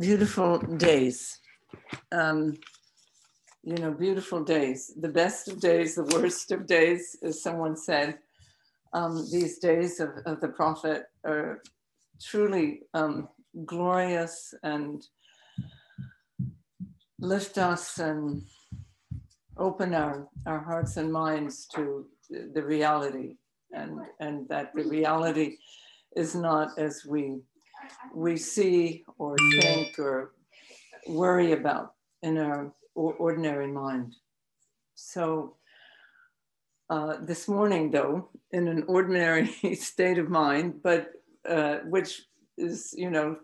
beautiful days. Um, you know, beautiful days. The best of days, the worst of days, as someone said. Um, these days of, of the prophet are truly um, glorious and lift us and open our, our hearts and minds to the reality and, and that the reality is not as we we see or think or worry about in our ordinary mind. So uh, this morning, though, in an ordinary state of mind, but uh, which is, you know,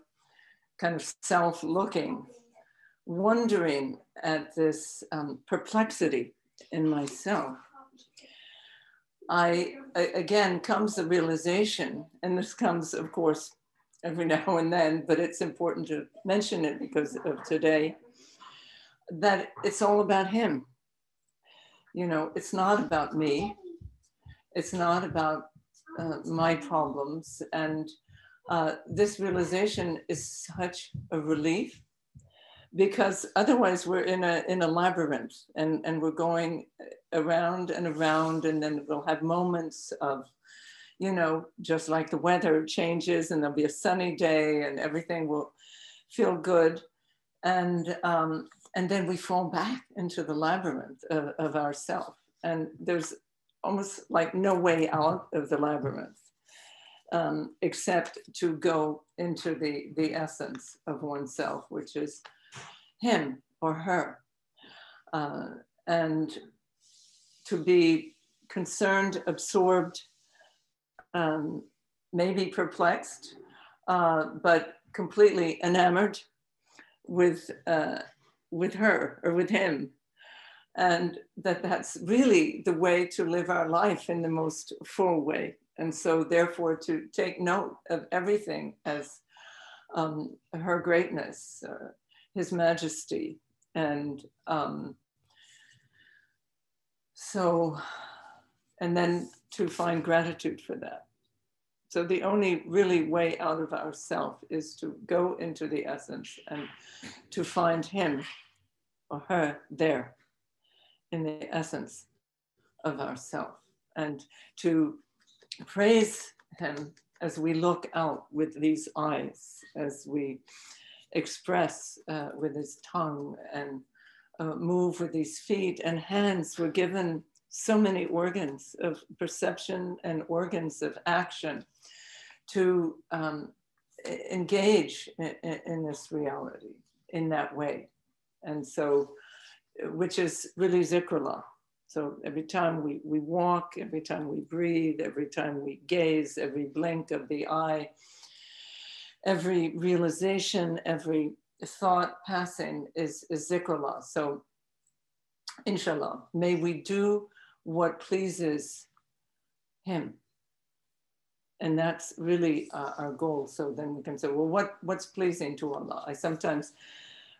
kind of self looking, wondering at this um, perplexity in myself. I, again, comes the realization, and this comes, of course, every now and then, but it's important to mention it because of today, that it's all about him. You know, it's not about me. It's not about uh, my problems. And uh, this realization is such a relief because otherwise we're in a, in a labyrinth and, and we're going around and around and then we'll have moments of you know, just like the weather changes and there'll be a sunny day and everything will feel good. And, um, and then we fall back into the labyrinth of, of ourself. And there's almost like no way out of the labyrinth um, except to go into the, the essence of oneself, which is him or her. Uh, and to be concerned, absorbed, um, maybe perplexed, uh, but completely enamored with, uh, with her or with him. And that that's really the way to live our life in the most full way. And so, therefore, to take note of everything as um, her greatness, uh, his majesty. And um, so, and then to find gratitude for that. So the only really way out of ourself is to go into the essence and to find him or her there in the essence of ourself and to praise him as we look out with these eyes, as we express uh, with his tongue and uh, move with these feet and hands. We're given so many organs of perception and organs of action to um, engage in, in, this reality in that way. And so, which is really zikrullah. So every time we, we walk, every time we breathe, every time we gaze, every blink of the eye, every realization, every thought passing is, is zikrullah. So inshallah, may we do what pleases him and that's really uh, our goal. So then we can say, well, what, what's pleasing to Allah? I sometimes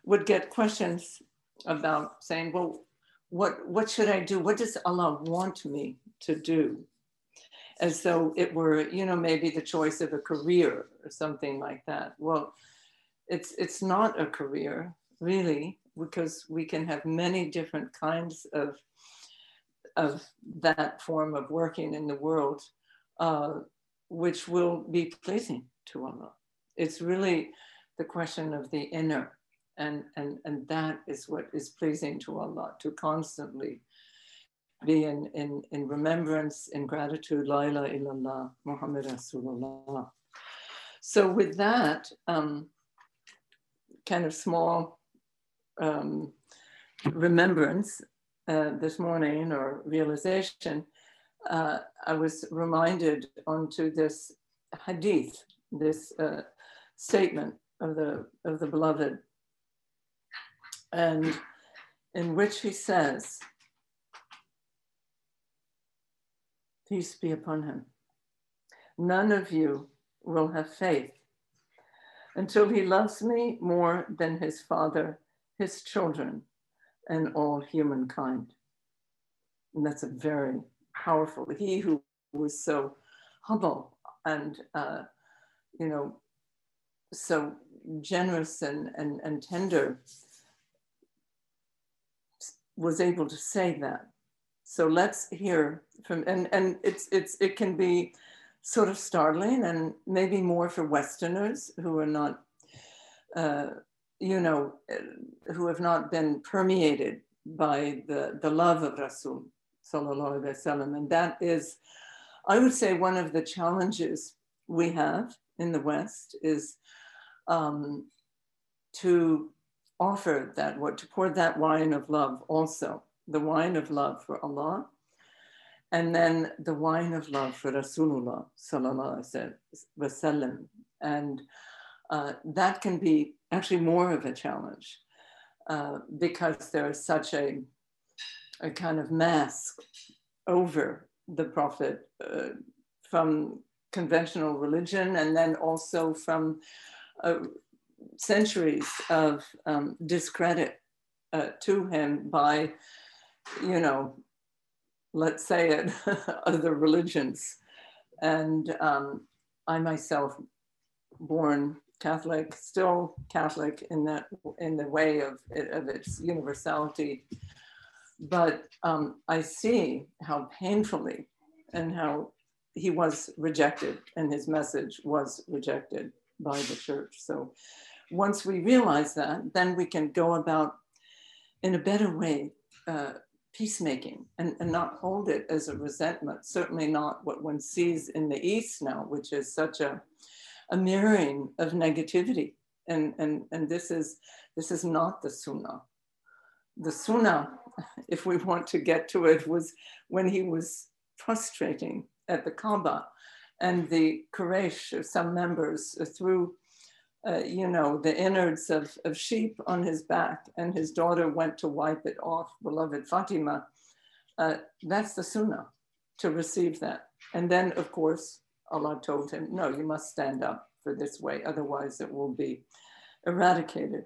would get questions about saying, well, what, what should I do? What does Allah want me to do? As though it were, you know, maybe the choice of a career or something like that. Well, it's, it's not a career, really, because we can have many different kinds of, of that form of working in the world. Uh, which will be pleasing to Allah. It's really the question of the inner, and, and, and that is what is pleasing to Allah, to constantly be in, in, in remembrance, in gratitude, La ilaha illallah, Muhammad Rasulullah. So with that um, kind of small um, remembrance uh, this morning or realization, uh, I was reminded onto this hadith, this uh, statement of the, of the beloved, and in which he says, Peace be upon him. None of you will have faith until he loves me more than his father, his children, and all humankind. And that's a very powerful. He who was so humble and, uh, you know, so generous and, and, and tender was able to say that. So let's hear from, and, and it's, it's, it can be sort of startling and maybe more for Westerners who are not, uh, you know, uh, who have not been permeated by the, the love of Rasul sallallahu alaihi wasallam. And that is, I would say one of the challenges we have in the West is um, to offer that, what to pour that wine of love also, the wine of love for Allah, and then the wine of love for Rasulullah sallallahu alaihi wasallam. And uh, that can be actually more of a challenge uh, because there is such a, a kind of mask over the Prophet uh, from conventional religion and then also from uh, centuries of um, discredit uh, to him by, you know, let's say it, other religions. And um, I myself, born Catholic, still Catholic in that in the way of, of its universality, but um, I see how painfully and how he was rejected and his message was rejected by the church. So once we realize that, then we can go about in a better way uh, peacemaking and, and not hold it as a resentment, certainly not what one sees in the East now, which is such a, a mirroring of negativity. And, and, and this, is, this is not the Sunnah. The Sunnah, if we want to get to it, was when he was prostrating at the Kaaba and the Quraysh, some members, threw uh, you know, the innards of, of sheep on his back, and his daughter went to wipe it off, beloved Fatima. Uh, that's the sunnah to receive that. And then, of course, Allah told him, no, you must stand up for this way, otherwise it will be eradicated.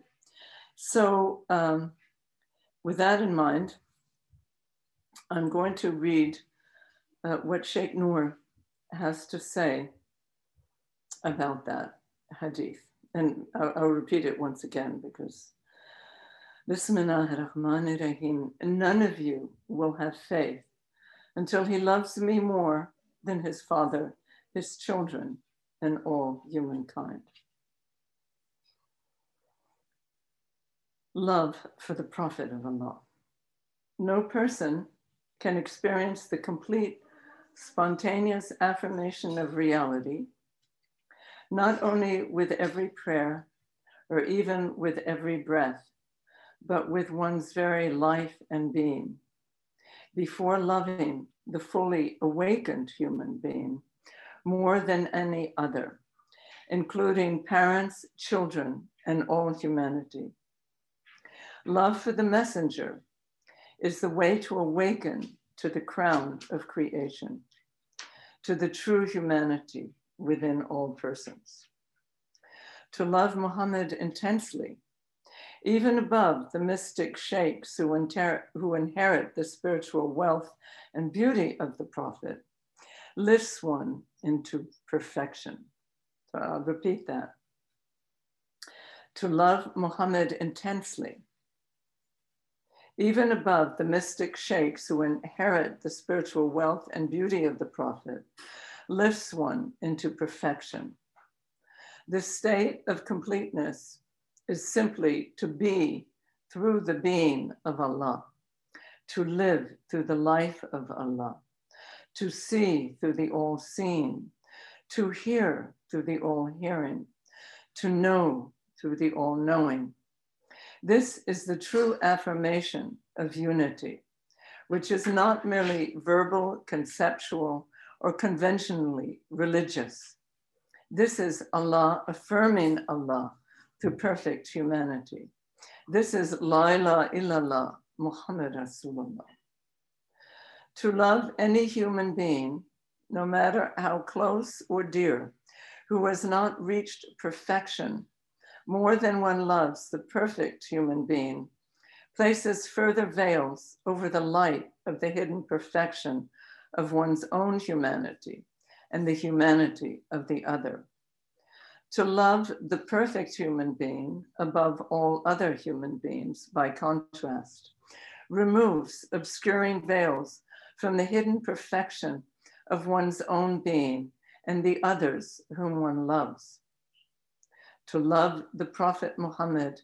So, um, with that in mind, I'm going to read uh, what Sheikh Noor has to say about that hadith and I'll, I'll repeat it once again because Bismillahirrahmanirrahim. None of you will have faith until he loves me more than his father, his children, and all humankind. Love for the Prophet of Allah. No person can experience the complete spontaneous affirmation of reality not only with every prayer or even with every breath, but with one's very life and being. Before loving the fully awakened human being more than any other, including parents, children, and all humanity. Love for the messenger is the way to awaken to the crown of creation, to the true humanity within all persons. To love Muhammad intensely, even above the mystic sheikhs who, inter- who inherit the spiritual wealth and beauty of the Prophet, lifts one into perfection. So I'll repeat that. To love Muhammad intensely, even above the mystic sheikhs who inherit the spiritual wealth and beauty of the Prophet, lifts one into perfection. This state of completeness is simply to be through the being of Allah, to live through the life of Allah, to see through the all seeing, to hear through the all hearing, to know through the all knowing. This is the true affirmation of unity, which is not merely verbal, conceptual, or conventionally religious. This is Allah affirming Allah through perfect humanity. This is La ilaha illallah, Muhammad Rasulullah. To love any human being, no matter how close or dear, who has not reached perfection more than one loves the perfect human being, places further veils over the light of the hidden perfection of one's own humanity and the humanity of the other. To love the perfect human being above all other human beings, by contrast, removes obscuring veils from the hidden perfection of one's own being and the others whom one loves. To love the Prophet Muhammad,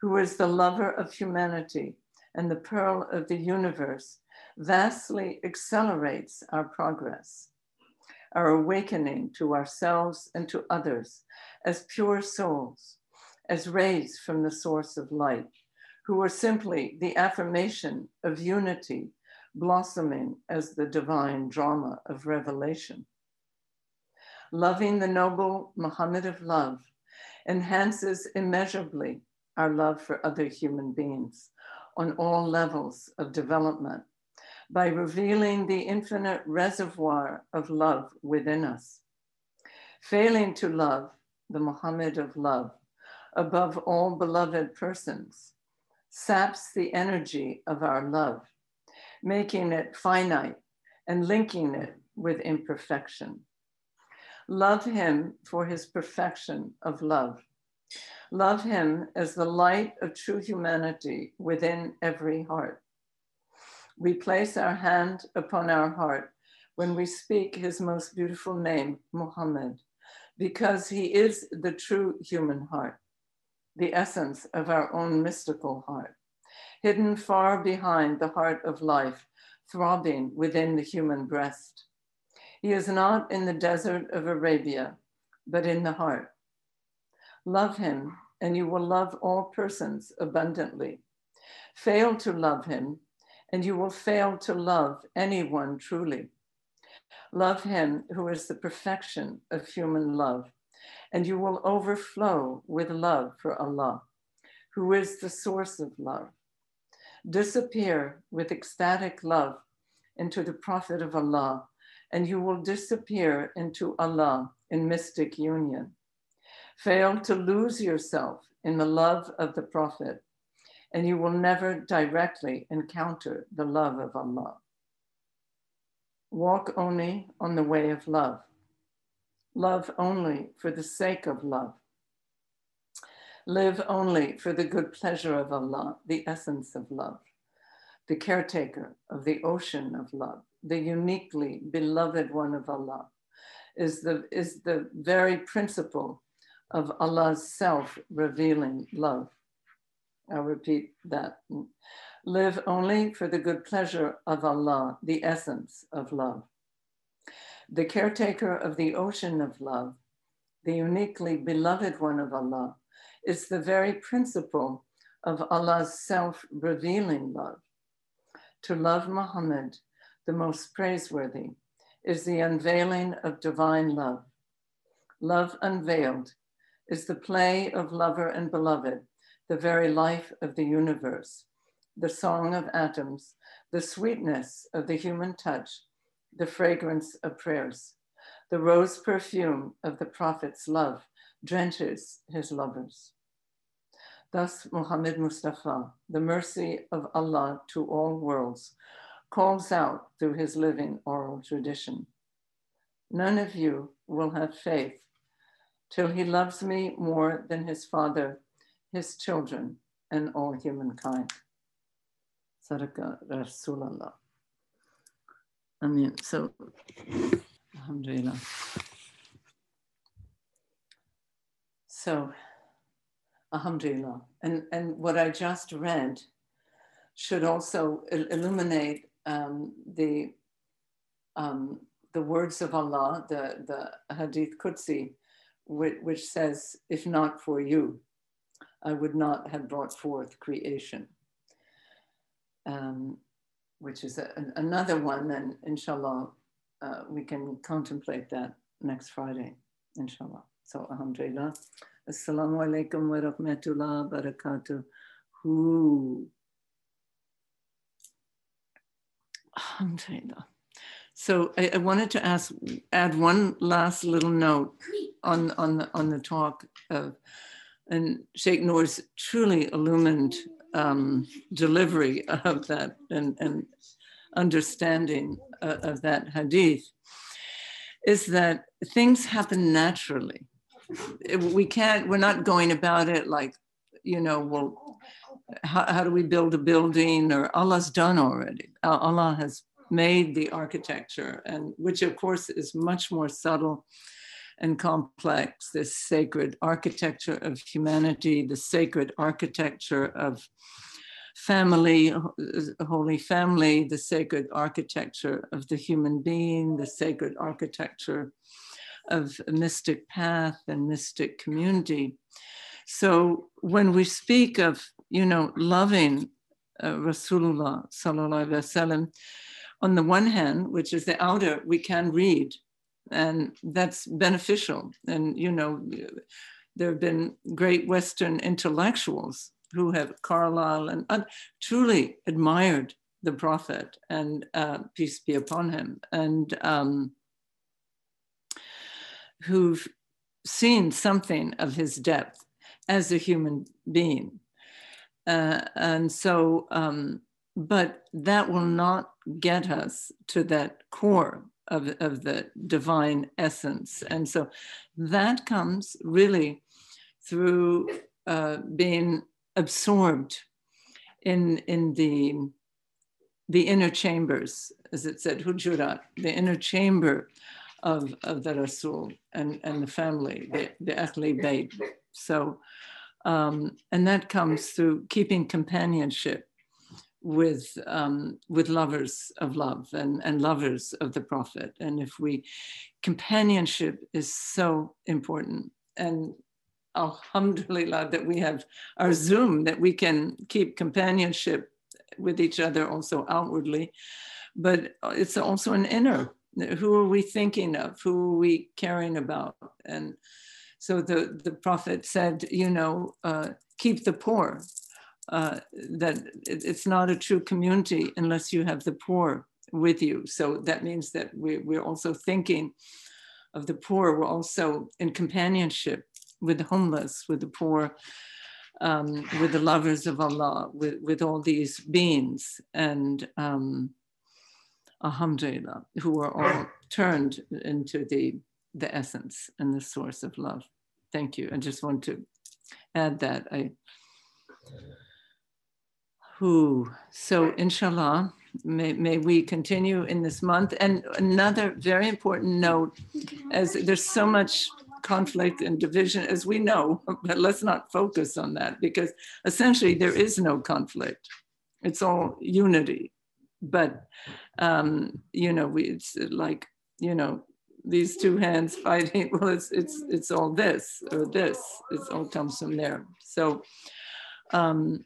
who is the lover of humanity and the pearl of the universe, vastly accelerates our progress, our awakening to ourselves and to others as pure souls, as rays from the source of light, who are simply the affirmation of unity blossoming as the divine drama of revelation. Loving the noble Muhammad of love enhances immeasurably our love for other human beings on all levels of development by revealing the infinite reservoir of love within us. Failing to love the Muhammad of love above all beloved persons saps the energy of our love, making it finite and linking it with imperfection. Love him for his perfection of love. Love him as the light of true humanity within every heart. We place our hand upon our heart when we speak his most beautiful name, Muhammad, because he is the true human heart, the essence of our own mystical heart, hidden far behind the heart of life, throbbing within the human breast. He is not in the desert of Arabia, but in the heart. Love him, and you will love all persons abundantly. Fail to love him, and you will fail to love anyone truly. Love him who is the perfection of human love, and you will overflow with love for Allah, who is the source of love. Disappear with ecstatic love into the Prophet of Allah and you will disappear into Allah in mystic union. Fail to lose yourself in the love of the Prophet, and you will never directly encounter the love of Allah. Walk only on the way of love. Love only for the sake of love. Live only for the good pleasure of Allah, the essence of love, the caretaker of the ocean of love the uniquely beloved one of Allah, is the, is the very principle of Allah's self revealing love. I'll repeat that. Live only for the good pleasure of Allah, the essence of love. The caretaker of the ocean of love, the uniquely beloved one of Allah, is the very principle of Allah's self revealing love. To love Muhammad the most praiseworthy, is the unveiling of divine love. Love unveiled is the play of lover and beloved, the very life of the universe, the song of atoms, the sweetness of the human touch, the fragrance of prayers. The rose perfume of the prophet's love drenches his lovers. Thus, Muhammad Mustafa, the mercy of Allah to all worlds, calls out through his living oral tradition. None of you will have faith till he loves me more than his father, his children, and all humankind. Sadaka Rasulallah. I mean, so, Alhamdulillah. So, Alhamdulillah. And, and what I just read should also illuminate um, the um, the words of Allah, the, the Hadith Qudsi, which, which says, if not for you, I would not have brought forth creation. Um, which is a, another one, and inshallah, uh, we can contemplate that next Friday, inshallah. So, alhamdulillah. Assalamu alaikum wa rahmatullah barakatuh. Alhamdulillah. So I, I, wanted to ask, add one last little note on, on, the, on the talk of, and Sheikh Noor's truly illumined um, delivery of that and, and understanding uh, of that hadith is that things happen naturally we can't, we're not going about it like, you know, well, how, how do we build a building or Allah's done already. Allah has made the architecture and which of course is much more subtle and complex, this sacred architecture of humanity, the sacred architecture of family, uh, holy family, the sacred architecture of the human being, the sacred architecture of a mystic path and mystic community. So when we speak of, you know, loving uh, Rasulullah sallallahu alaihi wasallam, on the one hand, which is the outer, we can read, and that's beneficial. And you know, there have been great Western intellectuals who have Carlyle and uh, truly admired the prophet and uh, peace be upon him, and um, who've seen something of his depth as a human being. Uh, and so, um, but that will not get us to that core of, of the divine essence. And so that comes really through uh, being absorbed in, in the, the inner chambers, as it said, Hujurat, the inner chamber of, of the Rasul and, and the family, the, the Ahli Bayt. So, um, and that comes through keeping companionship with um, with lovers of love and, and lovers of the prophet. And if we companionship is so important. And alhamdulillah that we have our zoom that we can keep companionship with each other also outwardly. But it's also an inner who are we thinking of who are we caring about and so the the prophet said you know uh, keep the poor uh, that it's not a true community unless you have the poor with you. So that means that we, we're also thinking of the poor. We're also in companionship with the homeless, with the poor, um, with the lovers of Allah, with, with all these beings. And um, Alhamdulillah, who are all turned into the, the essence and the source of love. Thank you. I just want to add that. I who, so inshallah, may, may we continue in this month. And another very important note, as there's so much conflict and division, as we know, but let's not focus on that because essentially there is no conflict. It's all unity. But, um, you know, we, it's like, you know, these two hands fighting, well, it's, it's, it's all this or this, it all comes from there. So, um,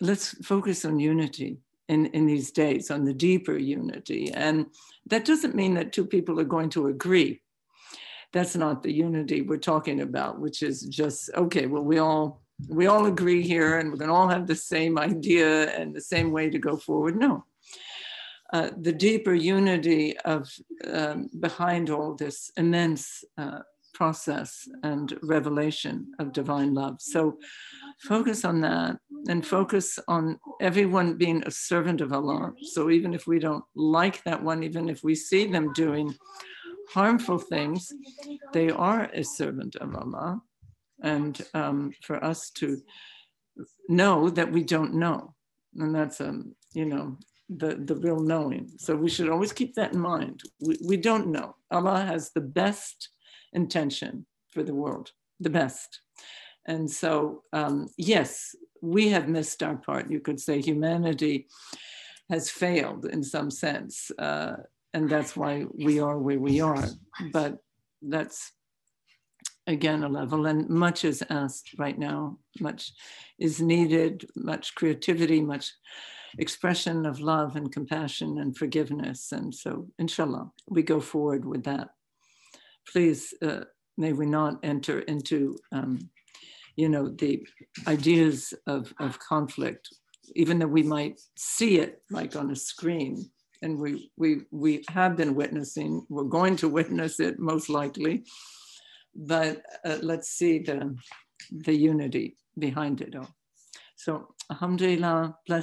let's focus on unity in, in these days, on the deeper unity. And that doesn't mean that two people are going to agree. That's not the unity we're talking about, which is just, okay, well, we all we all agree here and we're going to all have the same idea and the same way to go forward. No. Uh, the deeper unity of um, behind all this immense uh, process and revelation of divine love. So focus on that and focus on everyone being a servant of Allah. So even if we don't like that one, even if we see them doing harmful things, they are a servant of Allah. And um, for us to know that we don't know. And that's, um, you know, the, the real knowing. So we should always keep that in mind. We, we don't know. Allah has the best intention for the world, the best. And so, um, yes, we have missed our part. You could say humanity has failed in some sense. Uh, and that's why we are where we are. But that's again a level, and much is asked right now, much is needed, much creativity, much expression of love and compassion and forgiveness. And so, inshallah, we go forward with that. Please, uh, may we not enter into um, you know, the ideas of, of conflict, even though we might see it like on a screen, and we, we, we have been witnessing, we're going to witness it most likely, but uh, let's see the, the unity behind it all. So, alhamdulillah, bless.